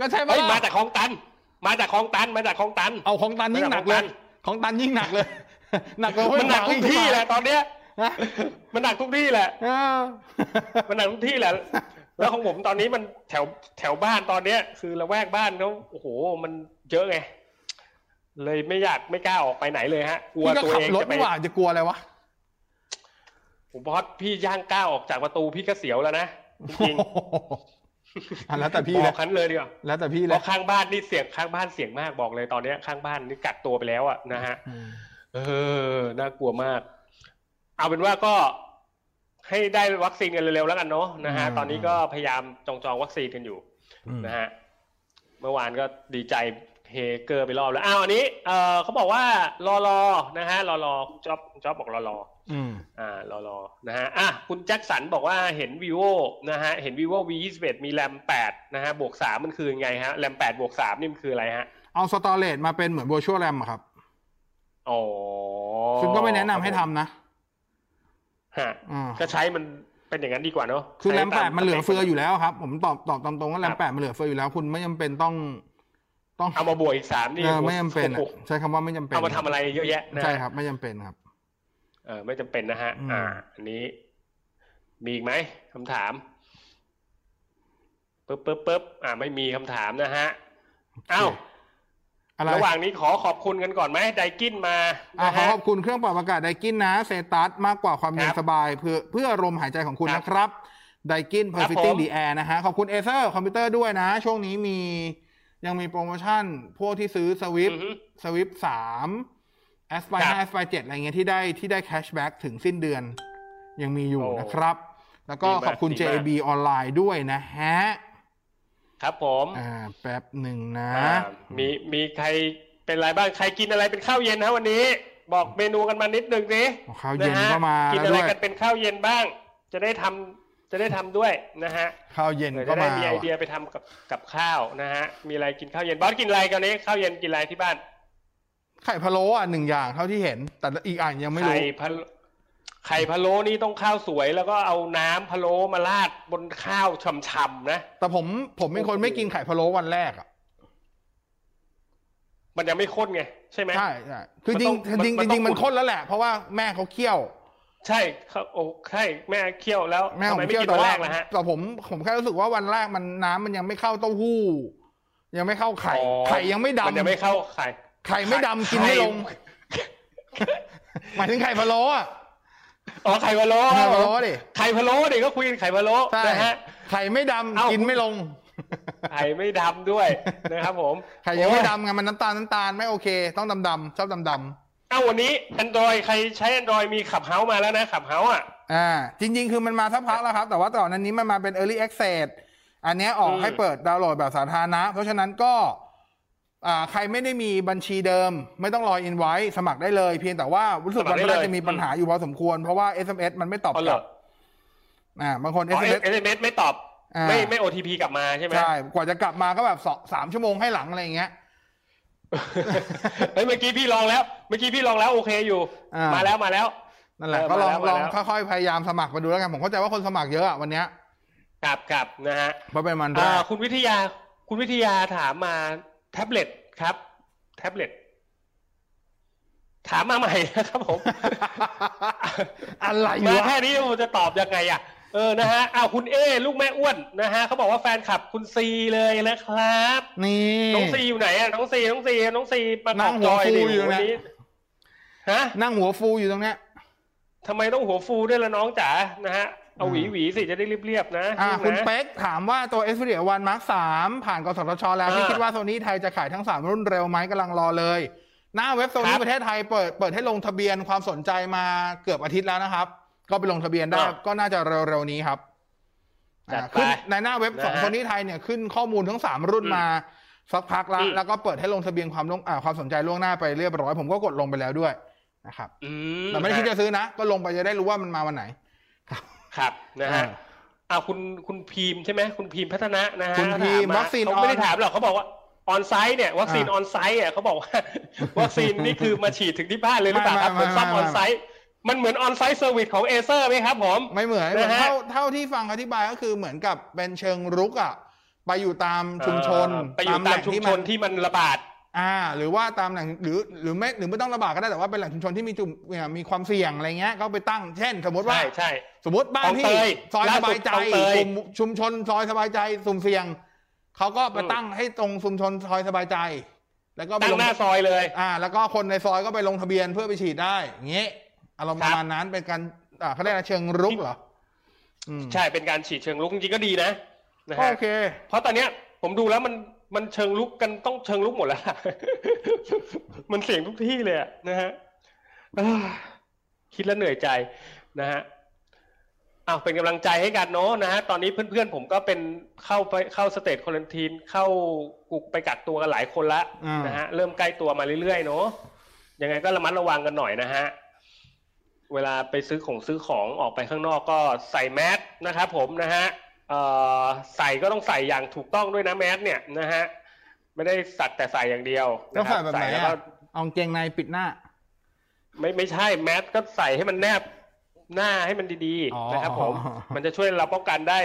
ก็ใช่ปะเฮ้ยล่ะมาจากคลองตัน มาจากคลองตันมาจากคลองตัน เอาของตันยิ่งหนักเลยของตันยิ่งหนักเลยหนักกว่าห้วยมันหนักขวางทุกที่แหละตอนเนี้ยนะ มันหนักทุกที่แหละเออมันหนักทุกที่แหละ แล้วของผมตอนนี้มันแถวแถวบ้านตอนเนี้ย คือละแวกบ้านเขาโอ้โห มันเยอะไง เลยไม่อยากไม่กล้าออกไปไหนเลยฮะ กลัวพี่ก็ตัวขับเองรถจะไปไม่หว่าจะกลัวอะไรวะผมบอสพี่ย่างก้าวออกจากประตูพี่ก็เสียวแล้วนะจริงอะแล้วแต่ๆพี่บเลอยกคันเลยดีกว่าแล้วแต่พี่เพเลยราะข้างบ้านนี่เสียงข้างบ้านเสียงมากบอกเลยตอนเนี้ยข้างบ้านนี่กักตัวไปแล้วอะนะฮะอืมเออน่ากลัวมาก เอาเป็นว่าก็ให้ได้วัคซีนกันเร็วๆแล้วกันเนาะนะฮะตอนนี้ก็พยายามจองจองๆวัคซีนกันอยู่อืมนะฮะเมื่อวานก็ดีใจเฮเก้อไปรอบแล้วอ้าวอันนี้เออเขาบอกว่ารอรอนะฮะรอรอคุณจ๊อบคุณจ๊อบบอกรอรออืมอ่ารอรอนะฮะอะคุณแจ็คสันบอกว่าเห็น vivo นะฮะเห็น vivo v 2 1มีแรม8นะฮะบวก3มันคือยังไงฮะแรม8บวก3นี่มันคืออะไรฮะ เอาสตอเรจมาเป็นเหมือน virtual RAM อะครับอ๋อซึ่งก็ไม่แนะนำให้ทำนะ ฮะอ่าก็ใช้มันเป็นอย่างนั้นดีกว่าเนอะคือแรมใช้แปตาดมันเหลือเฟืออยู่แล้วครับ ผมตอบตอบตามตรงว่าแรคมรับแปดมันเหลือเฟืออยู่แล้ว คุณไม่จำเป็นต้องต้องเอามาบวกอีกสามนี่เออไม่จำเป็นอะโอ้โหใช้คำว่าไม่จำเป็นเอามาทำอะไรเยอะแยะนะใช่ครับ ไม่จำเป็นครับ เออไม่จำเป็นนะฮะอืมอ่า อันนี้ มีอีกไหมคำถามปึ๊บปึ๊บปึ๊บอ่าไม่มีคำถามนะฮะ เอ้า อะไรระหว่างนี้ขอขอบคุณกันก่อนไหม Daikin มาอะนะขอฮะขอบคุณเครื่องปรับอากาศ Daikin นะ Zetas มากกว่าความเย็นครับสบาย เพื่อเพื่ออารมณ์หายใจของคุณครับนะครับ Daikin ครับ Perfecting ผม the Air นะฮะ ขอบคุณ Acer คอมพิวเตอร์ด้วยนะ ช่วงนี้มียังมีโปรโมชั่น พวกที่ซื้อสวิฟอือฮึสวิฟสามแอสไ e ครับห้าแอสไ e เจ็ดอะไรเงี้ยที่ได้ที่ได้ cashback ถึงสิ้นเดือน ยังมีอยู่โอ้นะครับ แล้วก็ดีมากขอบคุณดีมาก JB ออนไลน์ด้วยนะฮะ ครับผมอ่าแป๊บหนึ่งนะอ่ามีมีใครเป็นอะไรบ้างใครกินอะไรเป็นข้าวเย็นนะวันนี้ บอกเมนูกันมานิดนึงสิข้าวเย็นนะฮะก็มากินแล้วอะไรด้วยกันเป็นข้าวเย็นบ้าง จะได้ทำจะได้ทำด้วยนะฮะข้าวเย็นเดี๋ยวก็จะได้มามีไอเดียไปทำกับกับข้าวนะฮะมีอะไรกินข้าวเย็นบอสกินอะไรกันนี้ข้าวเย็นกินอะไรที่บ้านไข่พะโล้อะหนึ่งอย่างเท่าที่เห็น แต่อีกอ่านยังไม่ไข่รู้พะโล้ ไข่พะโล้นี่ต้องข้าวสวยแล้วก็เอาน้ำพะโล้มาราดบนข้าวฉ่ำๆนะ แต่ผมผมเป็นคนโอ้โหไม่กินไข่พะโล้วันแรกอะ มันยังไม่ข้นไง ใช่ไหมใช่ใช่คือจริงมันต้องจริงมันจต้องริงมันอุ่นข้นแล้วแหละ เพราะว่าแม่เขาเคี่ยว ใช่เขาโอ้ใช่แม่เคี่ยวแล้วแม่ทำผมไมไม่เคี่ยวกินแต่วันว่าแรกล่ะฮะแต่ผมผมแค่รู้สึกว่าวันแรกมันน้ำมันยังไม่เข้าเต้าหู้ ยังไม่เข้าไข่อ๋อไข่ยังไม่ดำมันยังไม่เข้าไข่ไข่ไม่ดำไข่กินไม่ลงหมายถึงไข่พะโล้อะ อ๋อไข่พะโล้ไข่พะโล้ดิไข่พะโล้ดิก็คุยกันไข่พะโล้ใช่นะฮะไข่ไม่ดำเอ้ากิกินไม่ลงไข่ไม่ดำด้วยนะครับผมไข่ยังไม่ดำไงมันน้ำตาลน้ำตาลไม่โอเค ต้องดำดำๆชอบดำดำเอ้าวันนี้ Android ใครใช้ Android มีขับเฮามาแล้วนะขับเฮาอะๆอ่าจริง ๆ คือมันมาสักพักแล้วครับ แต่ว่าตอนนั้นนี้มันมาเป็น Early Access อันเนี้ยออกอืมให้เปิดดาวน์โหลดแบบสาธารณะ เพราะฉะนั้นก็อ่า ใครไม่ได้มีบัญชีเดิม ไม่ต้องรออินไว้สมัครได้เลย เพียงแต่ว่ารู้สึกสมัมันครได้น่าเลยจะมีปัญหาอยู่พอสมควร เพราะว่า SMS มันไม่ตอบอ๋อกเหรลัอบอ่าบางคนอ๋อ SMS SMS ไม่ตอบอ่าไม่ไม่ OTP กลับมาใช่ไหมใช่กว่าจะกลับมาก็แบบสองสามชั่วโมงให้หลังอะไรอย่างเงี้ยเฮ้ยเมื่อกี้พี่ลองแล้ว เมื่อกี้พี่ลองแล้วโอเคอยู่อ่ามมาแล้วมาแล้วนั่นแหละเออก็ลองมาแล้วลองมาแล้วค่อยๆพยายามสมัครมาดูแล้วกันผมเข้าใจว่าคนสมัครเยอะอะวันเนี้ยกลับกลับนะฮะเพราะเป็นมันแรอ่ากคุณวิทยาคุณวิทยาถามมา แท็บเล็ตครับแท็บเล็ตถามมาใหม่นะครับผม อะไรมาวะแค่นี้ผมจะตอบยังไงอะเออนะฮะอ้าวคุณเอ ลูกแม่อ้วนนะฮะเขาบอกว่าแฟนคลับคุณซีเลยนะครับ นี่น้องซีอยู่ไหนอะน้องซีน้องซีน้องซีมานั่ตองบหัจวอยฟูดิอยู่วันเนี่ยนี้ฮะนั่งหัวฟูอยู่ตรงเนี้ยทำไมต้องหัวฟูด้วยล่ะน้องจ๋านะฮะ เอาหวีหวีสิจะได้เรียบๆนะอ่านะคุณเป๊กถามว่าตัว s อ1 Mark 3 ผ่านกสทช แล้วอ่าพี่คิดว่าโซนี้ไทยจะขายทั้ง 3 รุ่นเร็วไหมกำลังรอเลย หน้าเว็บโซคนี้รับประเทศไทยเปิดเปิดให้ลงทะเบียนความสนใจมาเกือบอาทิตย์แล้วนะครับ ก็ไปลงทะเบียนได้อ่าก็น่าจะเร็วๆนี้ครับจัดอ่าไปขึ้นในหน้าเว็บของนะฮะโซนี้ไทยเนี่ยขึ้นข้อมูลทั้ง 3 รุ่นอืมมาสักพักแล้วอืมแล้วก็เปิดให้ลงทะเบียนความลงอ่าความสนใจล่วงหน้าไปเรียบร้อย ผมก็กดลงไปแล้วด้วยนะครับอืแต่ไม่ได้คิดจะซื้อนะ ก็ลงไปจะได้รู้ว่ามันมาวันไหนครับ นะฮะอ่าอ้าวคุณคุณพีมใช่ไหมคุณพีมพัฒนะนะฮะคุณพีมถาาวัคซีนเขาไม่ได้ on ถามหรอกเขาบอกว่าออนไซต์เนี่ยวัคซีนออ่าอนไซต์อะเขาบอกว่าวัคซีนนี่คือมาฉีดถึงที่บ้านเลยหรือเปล่าครับไม่เหไม่มือนซับไม่ onsite มันเหมือน onsite service ของ Acer ไหมครับผม ไม่เหมือนนะฮะเท่าเท่าที่ฟังอธิบายก็คือเหมือนกับเป็นเชิงรุกอะไปอยู่ตามชุมชนเออไปอยู่ตามชุมชนที่มันระบาด อ่าหรือว่าตามแหล่งหรือหรือไม่หรือไม่ต้องระบาดก็ได้แต่ว่าเป็นแหล่งชุมชนที่มีจุ่มเนี่ยมีความเสี่ยงอะไรเงี้ยก็ไปตั้งเช่น สมมติว่าใช่ใช่สมมติบ้านคลองที่เตยซอยล่าสสุดบายใจคลองเตยกลุ่มชุมชนซอยสบายใจสุ่มเสี่ยงเขาก็ไปอืมตั้งให้ตรงชุมชนซอยสบายใจ แล้วก็ไปตั้ลงงหน้าซอยเลย อ่า แล้วก็คนในซอยก็ไปลงทะเบียนเพื่อไปฉีดได้อย่างเงี้ยอารมณ์คปรับระมาณนั้นเป็นการอ่าเขาเรียกอะไรเชิงรุกเหรออืมใช่เป็นการฉีดเชิงลุกจริงๆก็ดีนะนะก็ฮะโอเคเพราะตอนเนี้ยผมดูแล้วมัน มันเชิงลุกกันต้องเชิงลุกหมดแล้วล่ะมันเสี่ยงทุกที่เลยอะนะฮะเอ้อคิดแล้วเหนื่อยใจนะฮะอ้าวเป็นกำลังใจให้กันเนาะนะฮะตอนนี้เพื่อนๆผมก็เป็นเข้าไปเข้าสเตจควอนตีนเข้ากุกไปกักตัวกันหลายคนละอ่านนะฮะเริ่มใกล้ตัวมาเรื่อยๆเนาะยังไงก็ระมัดระวังกันหน่อยนะฮะเวลาไปซื้อของซื้อของออกไปข้างนอกก็ใส่แมสนะครับผมนะฮะเอ่อ ใส่ก็ต้องใส่อย่างถูกต้องด้วยนะแมสเนี่ยนะฮะไม่ได้สักแต่ใส่อย่างเดียวแล้วนะครัใส่แบบไหนแล้วอะก็เอากางเกงในปิดหน้า ไม่ไม่ใช่แมสก็ใส่ให้มันแนบหน้าให้มันดีอ๋อๆนะครับผม มันจะช่วยเราป้องกันได้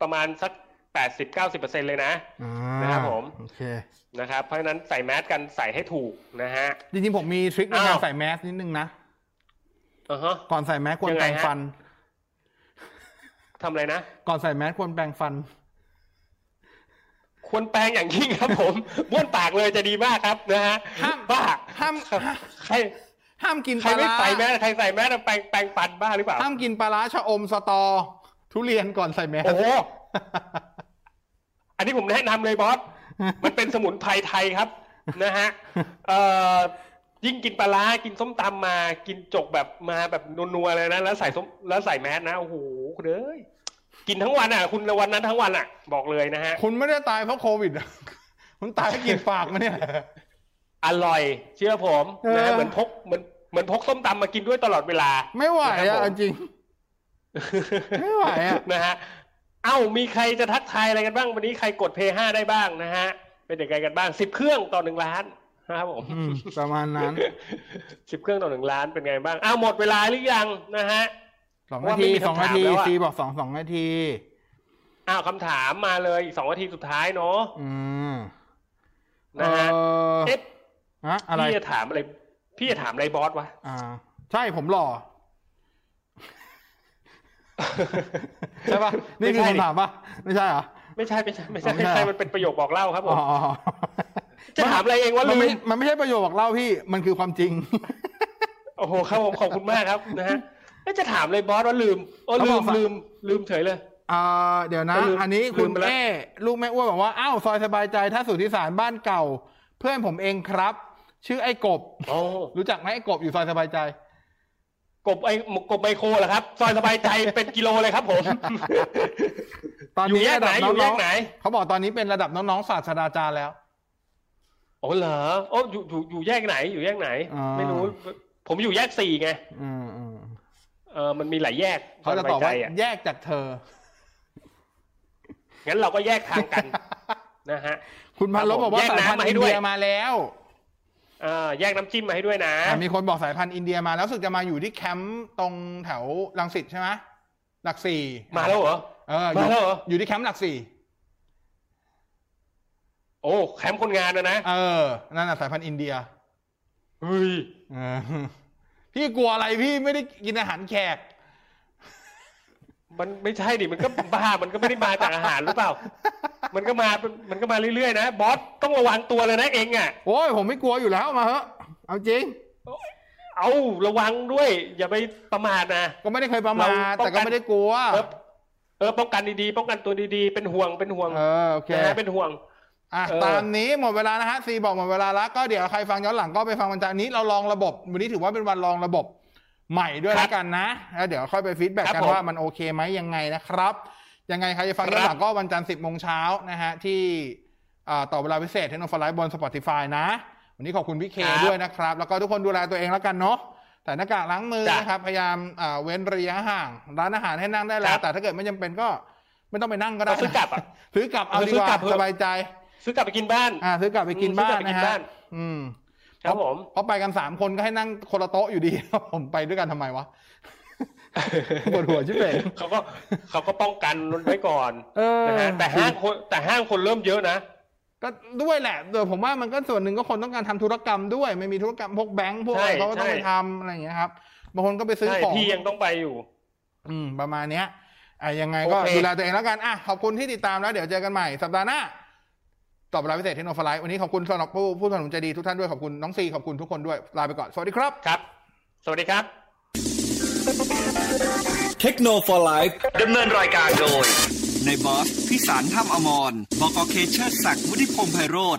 ประมาณสักแปดสิบเก้าสิบเปอร์เซ็นเลยนะอ่านะครับผมโอเคนะครับ เพราะฉะนั้นใส่แมสกันใส่ให้ถูกนะฮะ จริงๆผมมีทริคในการอ้าวใส่แมสนิดนึงนะอ่าฮะก่อนใส่แมสควรยังไงแปรงฮะฟัน ทำอะไรนะ ก่อนใส่แมสควรแปรงฟัน ควรแปลงอย่างยิ่งครับ ผมบ้วนปากเลยจะดีมากครับนะฮะห้ามบ้าห้ามใครห้ามกินใคปรลาไม่ร้าใส่แมสใครใส่แมสแปลงแปลงฟันบ้าหรือเปล่าห้ามกินปลาร้าชะอมสตอ ทุเรียนก่อนใส่แมสโอ้โหอันนี้ผมแนะนำเลยบอสมันเป็นสมุนไพรไทยครับ นะฮะเอ่อ ยิ่งกินปลาร้ากินส้มตำมา กินจกแบบมาแบบนัวๆเลยนะแล้วใส่ส้มแล้วใส่แมสนะโอ้โหคุณเอ้ยกินทั้งวันอะ คุณวันนั้นทั้งวันอะ บอกเลยนะฮะ คุณไม่ได้ตายเพราะโควิดอะคุณตายเพราะกินฝากมาเนี่ยอร่อย เชื่อผมนะเอฮะอเหมือนพกเหมือนเหมือนพกส้มตำมากินด้วยตลอดเวลา ไม่ไหวนะครับอะผมจริง ไม่ไหวอะนะฮะเอ้ามีใครจะทักทายอะไรกันบ้าง วันนี้ใครกดเพย์ห้าได้บ้างนะฮะเป็นยังไงกันบ้างสิบเครื่องต่อหนึ่งล้าน นะครับผมอืมประมาณนั้นสิบเครื่องต่อหนึ่งล้านเป็นไงบ้างอ้าวหมดเวลาหรือยังนะฮะสองว่านาไม่ทีมีสองคำถามนาทีแล้วอะซีบอกสองสองนาทีอ้าวคำถามมาเลยอีกสองนาทีสุดท้ายเนาะอืมนะฮะเอ่อเอ๊ะฮะอะไรพี่จะถามอะไร พี่จะถามอะไรบอสวะอ่า ใช่ผมหล่อใช่ปะนี่คือไม่ใช่ดิคำถามปะไม่ใช่เหรอไม่ใช่ไม่ใช่ไม่ใช่อ๋อไม่ไม่ใช่ใช่มันเป็นประโยคบอกเล่าครับผอ๋มอ จะถามอะไรเองวะมันลืไม่มมันไม่ใช่ประโยชน์บอกเล่าพี่ มันคือความจริง โอ้โหครับผมขอบคุณมากครับนะฮะแล้วจะถามเลยบอสว่าลืมโอ้เขาลืบอกมฝากลืมลืมเฉยเลยอ่าเดี๋ยวนะก็ลืมอันนี้ลืคุณมไปแล้วเอ้ลูกแม่อ้วนบอกว่าอ้าวซอยสบายใจถ้าสุทธิสารบ้านเก่า เพื่อนผมเองครับ ชื่อไอ้กบโอ้รู้จักไหมไอ้กบอยู่ซอยสบายใจ กบไอกบไมโครเหรอครับ ซอยสบายใจเป็นกิโลเลยครับผม ตอนอยู่นี้แยกระไหนดับอยู่แยน้กองไหนๆเขาบอกตอนนี้เป็นระดับน้องๆศาสตราจารย์แล้ว โอ้เหรอโอ้อยู่อยู่อยู่แยกไหนอยู่แยกไหนอ่าไม่รู้ ผมอยู่แยกสี่ไงอืมอืมเอออมันมีหลายแยกเขาจะตอบว่าไว้ใจะแยกจากเธอ งั้นเราก็แยกทางกัน นะฮะ คุณพันลบบอกว่าแยกสายน้ำพันธุ์มาให้อินด้วยเดียมาแล้วเออแยกน้ำจิ้มมาให้ด้วยนะอะมีคนบอกสายพันธุ์อินเดียมาแล้วรู้สึกจะมาอยู่ที่แคมป์ตรงแถวรังสิตใช่ไหมหลักสี่ มาแล้วเหรอ เอออยู่มาแล้วเหรอ อยู่ที่แคมป์หลักสี่ โอ้แคมป์คนงานนะนะเออนั่นน่ะสายพันธุ์อินเดียเฮ้ยเออพี่กลัวอะไรพี่ไม่ได้กินอาหารแขก มันไม่ใช่ดิมันก็บ้ามันก็ไม่ได้มาจากอาหารหรือเปล่า มันก็มามันก็มาเรื่อยๆนะบอสต้องระวังตัวเลยนะเองอะโอ้ยผมไม่กลัวอยู่แล้วมาเถอะเอาจริงเอาระวังด้วย อย่าไปประมาทนะก็ไม่ได้เคยประมาทเราป้องกันแต่ก็ไม่ได้กลัวเออเออป้องกันดีๆป้องกันตัวดีๆเป็นห่วงเป็นห่วงเออโอเคนะฮะเป็นห่วง อะเออตามนี้หมดเวลานะฮะซีบอกหมดเวลาแล้วก็เดี๋ยวใครฟังย้อนหลังก็ไปฟังวันจันทร์นี้เราลองระบบ วันนี้ถือว่าเป็นวันลองระบบใหม่ด้วยแล้วกันนะแล้วเดี๋ยวค่อยไปฟีดแบ็กกันว่ามันโอเคไหมยังไงนะครับ ยังไงใครจะฟังย้อนหลังก็วันจันทร์สิบโมงเช้านะฮะที่อ่าต่อเวลาพิเศษเทคโนโลยีบน Spotify นะ วันนี้ขอบคุณพี่เคด้วยนะครับ แล้วก็ทุกคนดูแลตัวเองแล้วกันเนาะแต่หน้ากากล้างมือนะครับพยายามอ่าเว้นระยะห่าง ร้านอาหารให้นั่งได้แล้ว แต่ถ้าเกิดไม่จำเป็นก็ไม่ต้องไปนั่งก็ได้เอาซื้อกลับอะซื้อกลับเอาดีซื้กอกลัว่าบเถอะสบายใจ ซื้อกลับไปกินบ้าน อ่า ซื้อกลับไปกินอืมบ้านซื้อกลับไปกินะนฮะบ้านอืมครับผมเพราะไปกันสามคนก็ให้นั่งคนละโต๊ะอยู่ดีผมไปด้วยกันทำไมวะปวดหัวชิบเป่งเขาก็เขาก็ป้องกันไว้ก่อนเออนะฮะแต่ห้างคนแต่ห้างคนเริ่มเยอะนะก็ด้วยแหละโดยผมว่ามันก็ส่วนหนึ่งก็คนต้องการทำธุรกรรมด้วย ไม่มีธุรกรรมพวกแบงค์พวกอะไรใช่เขาก็ต้องใช่ไปทำอะไรอย่างเงี้ยครับบางคนก็ไปซื้อใช่ของพี่ยังต้องไปอยู่ อืม ประมาณเนี้ยอะยังไงก็โอเคดูแลตัวเองแล้วกันอะขอบคุณที่ติดตามแล้ว เดี๋ยวเจอกันใหม่สัปดาห์หน้า ตอบเวลาพิเศษเทคโนโลยีวันนี้ขอบคุณสำหรับผู้ผู้สนับสนุนใจดีทุกท่านด้วยขอบคุณน้องซีขอบคุณทุกคนด้วยลาไปก่อน สวัสดีครับครับ สวัสดีครับ เทคโนโลยีดำเนินรายการโดย ในบอสพิสารถ้ำอมรบกเคเชอร์ศักดิ์วุฒิพงษ์ไพโรธ